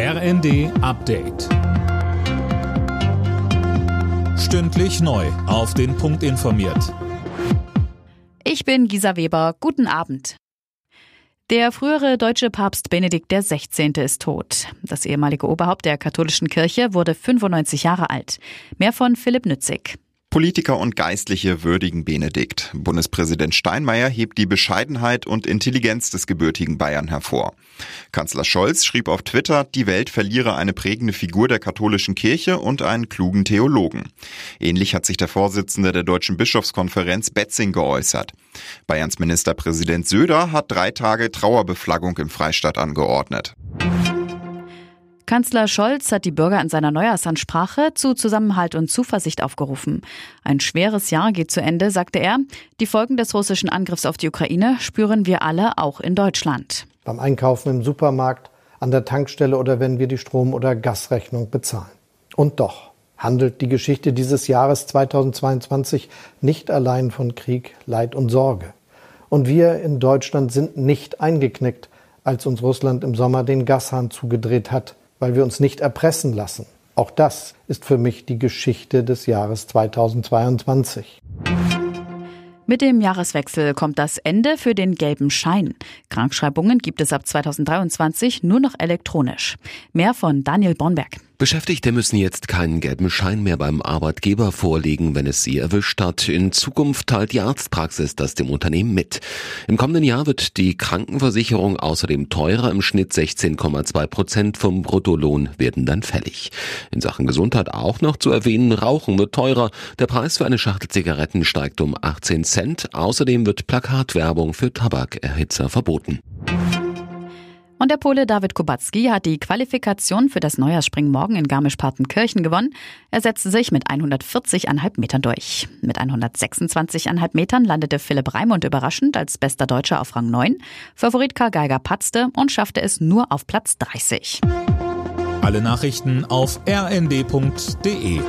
RND Update. Stündlich neu. Auf den Punkt informiert. Ich bin Gisa Weber. Guten Abend. Der frühere deutsche Papst Benedikt XVI. ist tot. Das ehemalige Oberhaupt der katholischen Kirche wurde 95 Jahre alt. Mehr von Philipp Nützig. Politiker und Geistliche würdigen Benedikt. Bundespräsident Steinmeier hebt die Bescheidenheit und Intelligenz des gebürtigen Bayern hervor. Kanzler Scholz schrieb auf Twitter, die Welt verliere eine prägende Figur der katholischen Kirche und einen klugen Theologen. Ähnlich hat sich der Vorsitzende der Deutschen Bischofskonferenz Betzing geäußert. Bayerns Ministerpräsident Söder hat drei Tage Trauerbeflaggung im Freistaat angeordnet. Kanzler Scholz hat die Bürger in seiner Neujahrsansprache zu Zusammenhalt und Zuversicht aufgerufen. Ein schweres Jahr geht zu Ende, sagte er. Die Folgen des russischen Angriffs auf die Ukraine spüren wir alle auch in Deutschland. Beim Einkaufen im Supermarkt, an der Tankstelle oder wenn wir die Strom- oder Gasrechnung bezahlen. Und doch handelt die Geschichte dieses Jahres 2022 nicht allein von Krieg, Leid und Sorge. Und wir in Deutschland sind nicht eingeknickt, als uns Russland im Sommer den Gashahn zugedreht hat weil wir uns nicht erpressen lassen. Auch das ist für mich die Geschichte des Jahres 2022. Mit dem Jahreswechsel kommt das Ende für den gelben Schein. Krankschreibungen gibt es ab 2023 nur noch elektronisch. Mehr von Daniel Bornberg. Beschäftigte müssen jetzt keinen gelben Schein mehr beim Arbeitgeber vorlegen, wenn es sie erwischt hat. In Zukunft teilt die Arztpraxis das dem Unternehmen mit. Im kommenden Jahr wird die Krankenversicherung außerdem teurer. Im Schnitt 16,2 Prozent vom Bruttolohn werden dann fällig. In Sachen Gesundheit auch noch zu erwähnen, Rauchen wird teurer. Der Preis für eine Schachtel Zigaretten steigt um 18 Cent. Außerdem wird Plakatwerbung für Tabakerhitzer verboten. Und der Pole David Kubacki hat die Qualifikation für das Neujahrsspringen morgen in Garmisch-Partenkirchen gewonnen. Er setzte sich mit 140,5 Metern durch. Mit 126,5 Metern landete Philipp Raimund überraschend als bester Deutscher auf Rang 9. Favorit Karl Geiger patzte und schaffte es nur auf Platz 30. Alle Nachrichten auf rnd.de